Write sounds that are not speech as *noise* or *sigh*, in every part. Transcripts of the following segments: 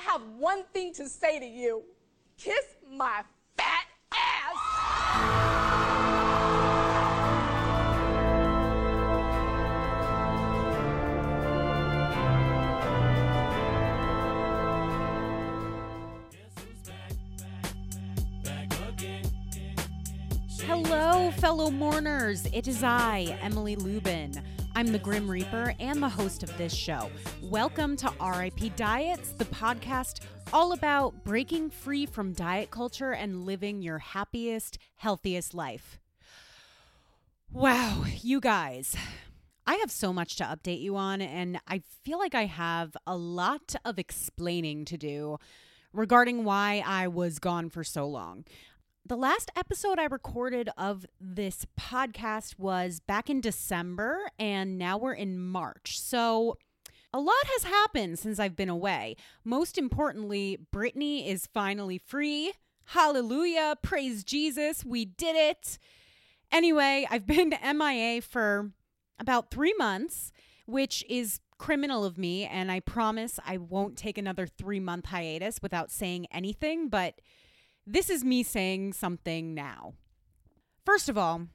I have one thing to say to you kiss my fat ass. Hello, fellow mourners. It is I, Emily Lubin. I'm the Grim Reaper and the host of this show. Welcome to RIP Diets, the podcast all about breaking free from diet culture and living your happiest, healthiest life. Wow, you guys. I have so much to update you on, and I feel like I have a lot of explaining to do regarding why I was gone for so long. The last episode I recorded of this podcast was back in December, and now we're in March. So, a lot has happened since I've been away. Most importantly, Britney is finally free. Hallelujah. Praise Jesus. We did it. Anyway, I've been to MIA for about three months, which is criminal of me. And I promise I won't take another three month hiatus without saying anything. But this is me saying something now. First of all,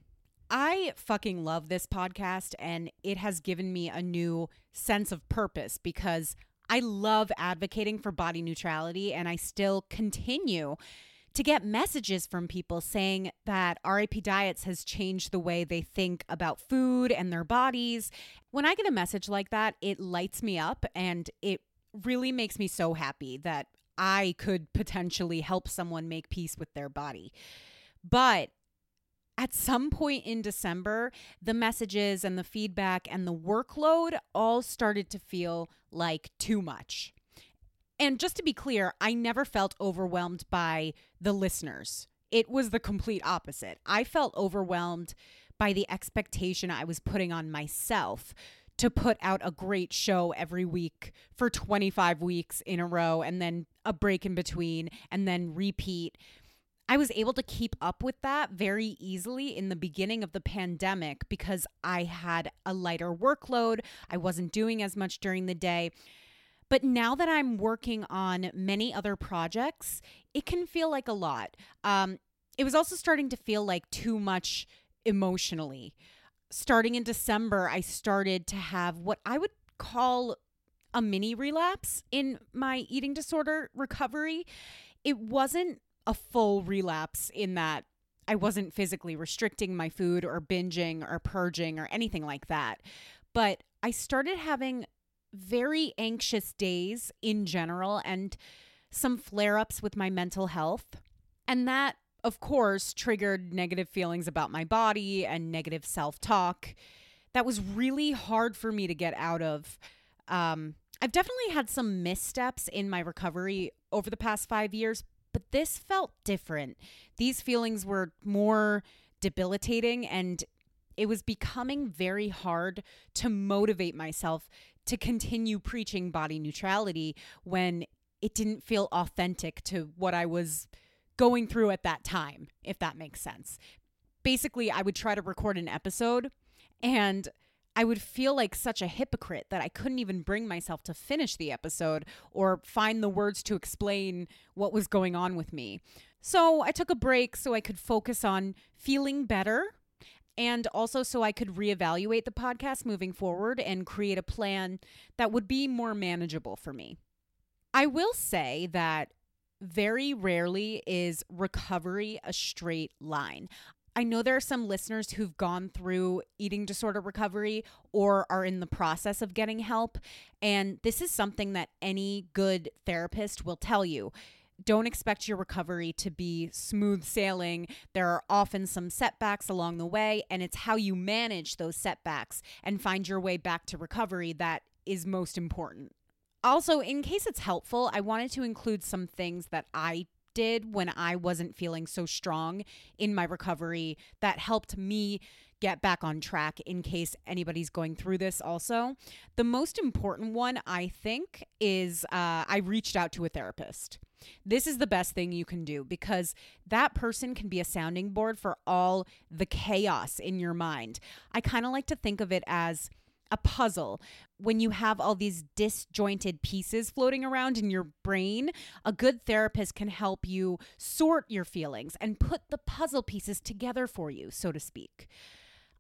I fucking love this podcast and it has given me a new sense of purpose because I love advocating for body neutrality and I still continue to get messages from people saying that RIP Diets has changed the way they think about food and their bodies. When I get a message like that, it lights me up and it really makes me so happy that I could potentially help someone make peace with their body. But at some point in December, the messages and the feedback and the workload all started to feel like too much. And just to be clear, I never felt overwhelmed by the listeners. It was the complete opposite. I felt overwhelmed by the expectation I was putting on myself to put out a great show every week for 25 weeks in a row and then a break in between and then repeat. I was able to keep up with that very easily in the beginning of the pandemic because I had a lighter workload. I wasn't doing as much during the day. But now that I'm working on many other projects, it can feel like a lot. Um, it was also starting to feel like too much emotionally starting in December, I started to have what I would call a mini relapse in my eating disorder recovery. It wasn't a full relapse in that I wasn't physically restricting my food or binging or purging or anything like that. But I started having very anxious days in general and some flare ups with my mental health. And that of course, triggered negative feelings about my body and negative self talk. That was really hard for me to get out of. Um, I've definitely had some missteps in my recovery over the past five years, but this felt different. These feelings were more debilitating, and it was becoming very hard to motivate myself to continue preaching body neutrality when it didn't feel authentic to what I was going through at that time, if that makes sense. Basically, I would try to record an episode and I would feel like such a hypocrite that I couldn't even bring myself to finish the episode or find the words to explain what was going on with me. So I took a break so I could focus on feeling better and also so I could reevaluate the podcast moving forward and create a plan that would be more manageable for me. I will say that very rarely is recovery a straight line. I know there are some listeners who've gone through eating disorder recovery or are in the process of getting help. And this is something that any good therapist will tell you. Don't expect your recovery to be smooth sailing. There are often some setbacks along the way, and it's how you manage those setbacks and find your way back to recovery that is most important. Also, in case it's helpful, I wanted to include some things that I did when I wasn't feeling so strong in my recovery that helped me get back on track in case anybody's going through this also. The most important one, I think, is uh, I reached out to a therapist. This is the best thing you can do because that person can be a sounding board for all the chaos in your mind. I kind of like to think of it as a puzzle. When you have all these disjointed pieces floating around in your brain, a good therapist can help you sort your feelings and put the puzzle pieces together for you, so to speak.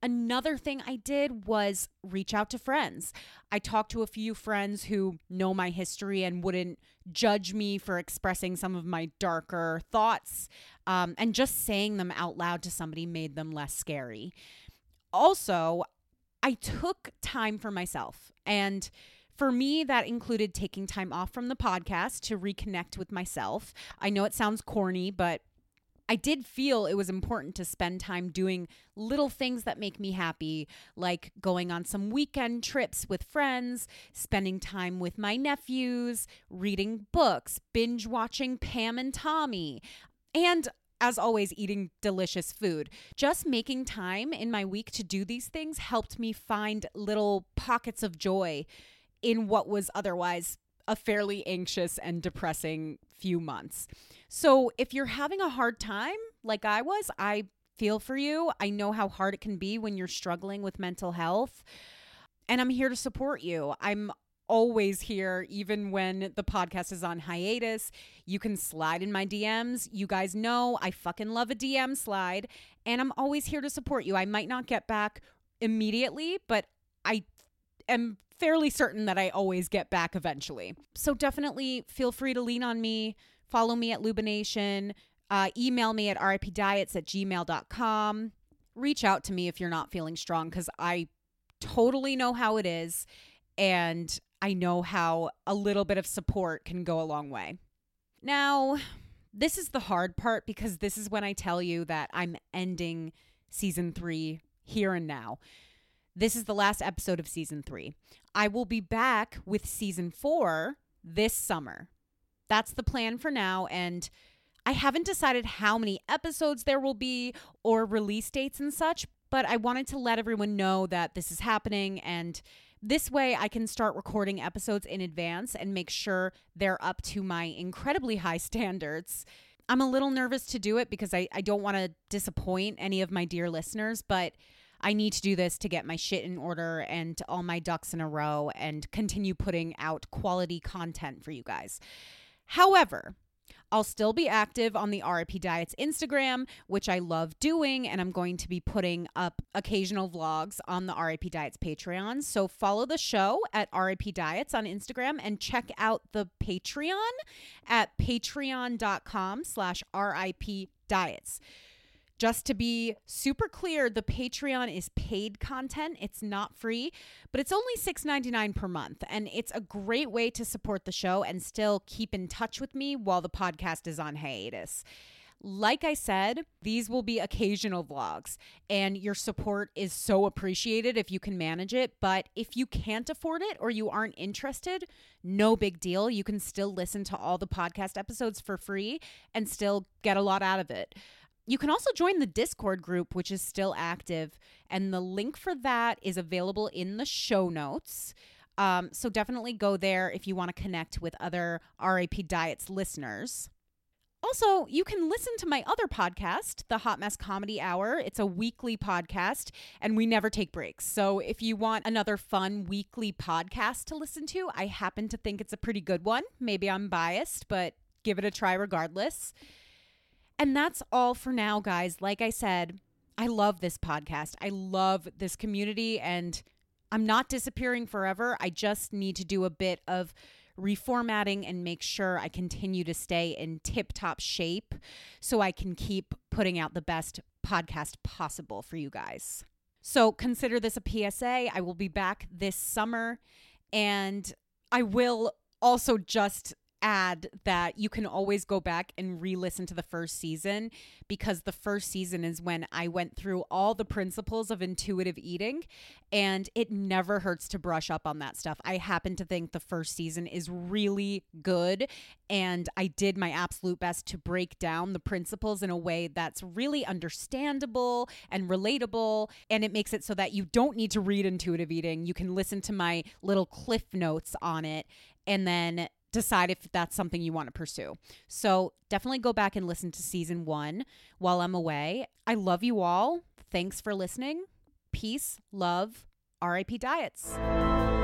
Another thing I did was reach out to friends. I talked to a few friends who know my history and wouldn't judge me for expressing some of my darker thoughts. Um, and just saying them out loud to somebody made them less scary. Also, I took time for myself. And for me, that included taking time off from the podcast to reconnect with myself. I know it sounds corny, but I did feel it was important to spend time doing little things that make me happy, like going on some weekend trips with friends, spending time with my nephews, reading books, binge watching Pam and Tommy. And as always, eating delicious food. Just making time in my week to do these things helped me find little pockets of joy in what was otherwise a fairly anxious and depressing few months. So, if you're having a hard time, like I was, I feel for you. I know how hard it can be when you're struggling with mental health. And I'm here to support you. I'm always here, even when the podcast is on hiatus. You can slide in my DMs. You guys know I fucking love a DM slide, and I'm always here to support you. I might not get back immediately, but I am fairly certain that I always get back eventually. So definitely feel free to lean on me. Follow me at Lubination. Uh, email me at ripdiets at gmail.com. Reach out to me if you're not feeling strong because I totally know how it is. And I know how a little bit of support can go a long way. Now, this is the hard part because this is when I tell you that I'm ending season three here and now. This is the last episode of season three. I will be back with season four this summer. That's the plan for now. And I haven't decided how many episodes there will be or release dates and such, but I wanted to let everyone know that this is happening and this way, I can start recording episodes in advance and make sure they're up to my incredibly high *laughs* standards. I'm a little nervous to do it because I, I don't want to disappoint any of my dear listeners, but I need to do this to get my shit in order and all my ducks in a row and continue putting out quality content for you guys. However, I'll still be active on the RIP Diets Instagram, which I love doing, and I'm going to be putting up occasional vlogs on the RIP Diets Patreon. So follow the show at RIP Diets on Instagram and check out the Patreon at patreon.com slash RIP Diets. Just to be super clear, the Patreon is paid content. It's not free, but it's only $6.99 per month. And it's a great way to support the show and still keep in touch with me while the podcast is on hiatus. Like I said, these will be occasional vlogs, and your support is so appreciated if you can manage it. But if you can't afford it or you aren't interested, no big deal. You can still listen to all the podcast episodes for free and still get a lot out of it. You can also join the Discord group, which is still active, and the link for that is available in the show notes. Um, so definitely go there if you want to connect with other RIP Diets listeners. Also, you can listen to my other podcast, The Hot Mess Comedy Hour. It's a weekly podcast, and we never take breaks. So, if you want another fun weekly podcast to listen to, I happen to think it's a pretty good one. Maybe I'm biased, but give it a try regardless. And that's all for now, guys. Like I said, I love this podcast. I love this community, and I'm not disappearing forever. I just need to do a bit of reformatting and make sure I continue to stay in tip top shape so I can keep putting out the best podcast possible for you guys. So consider this a PSA. I will be back this summer, and I will also just add that you can always go back and re listen to the first season because the first season is when I went through all the principles of intuitive eating and it never hurts to brush up on that stuff. I happen to think the first season is really good and I did my absolute best to break down the principles in a way that's really understandable and relatable and it makes it so that you don't need to read intuitive eating. You can listen to my little cliff notes on it and then decide if that's something you want to pursue. So definitely go back and listen to season one while I'm away. I love you all. Thanks for listening. Peace, love, RIP Diets.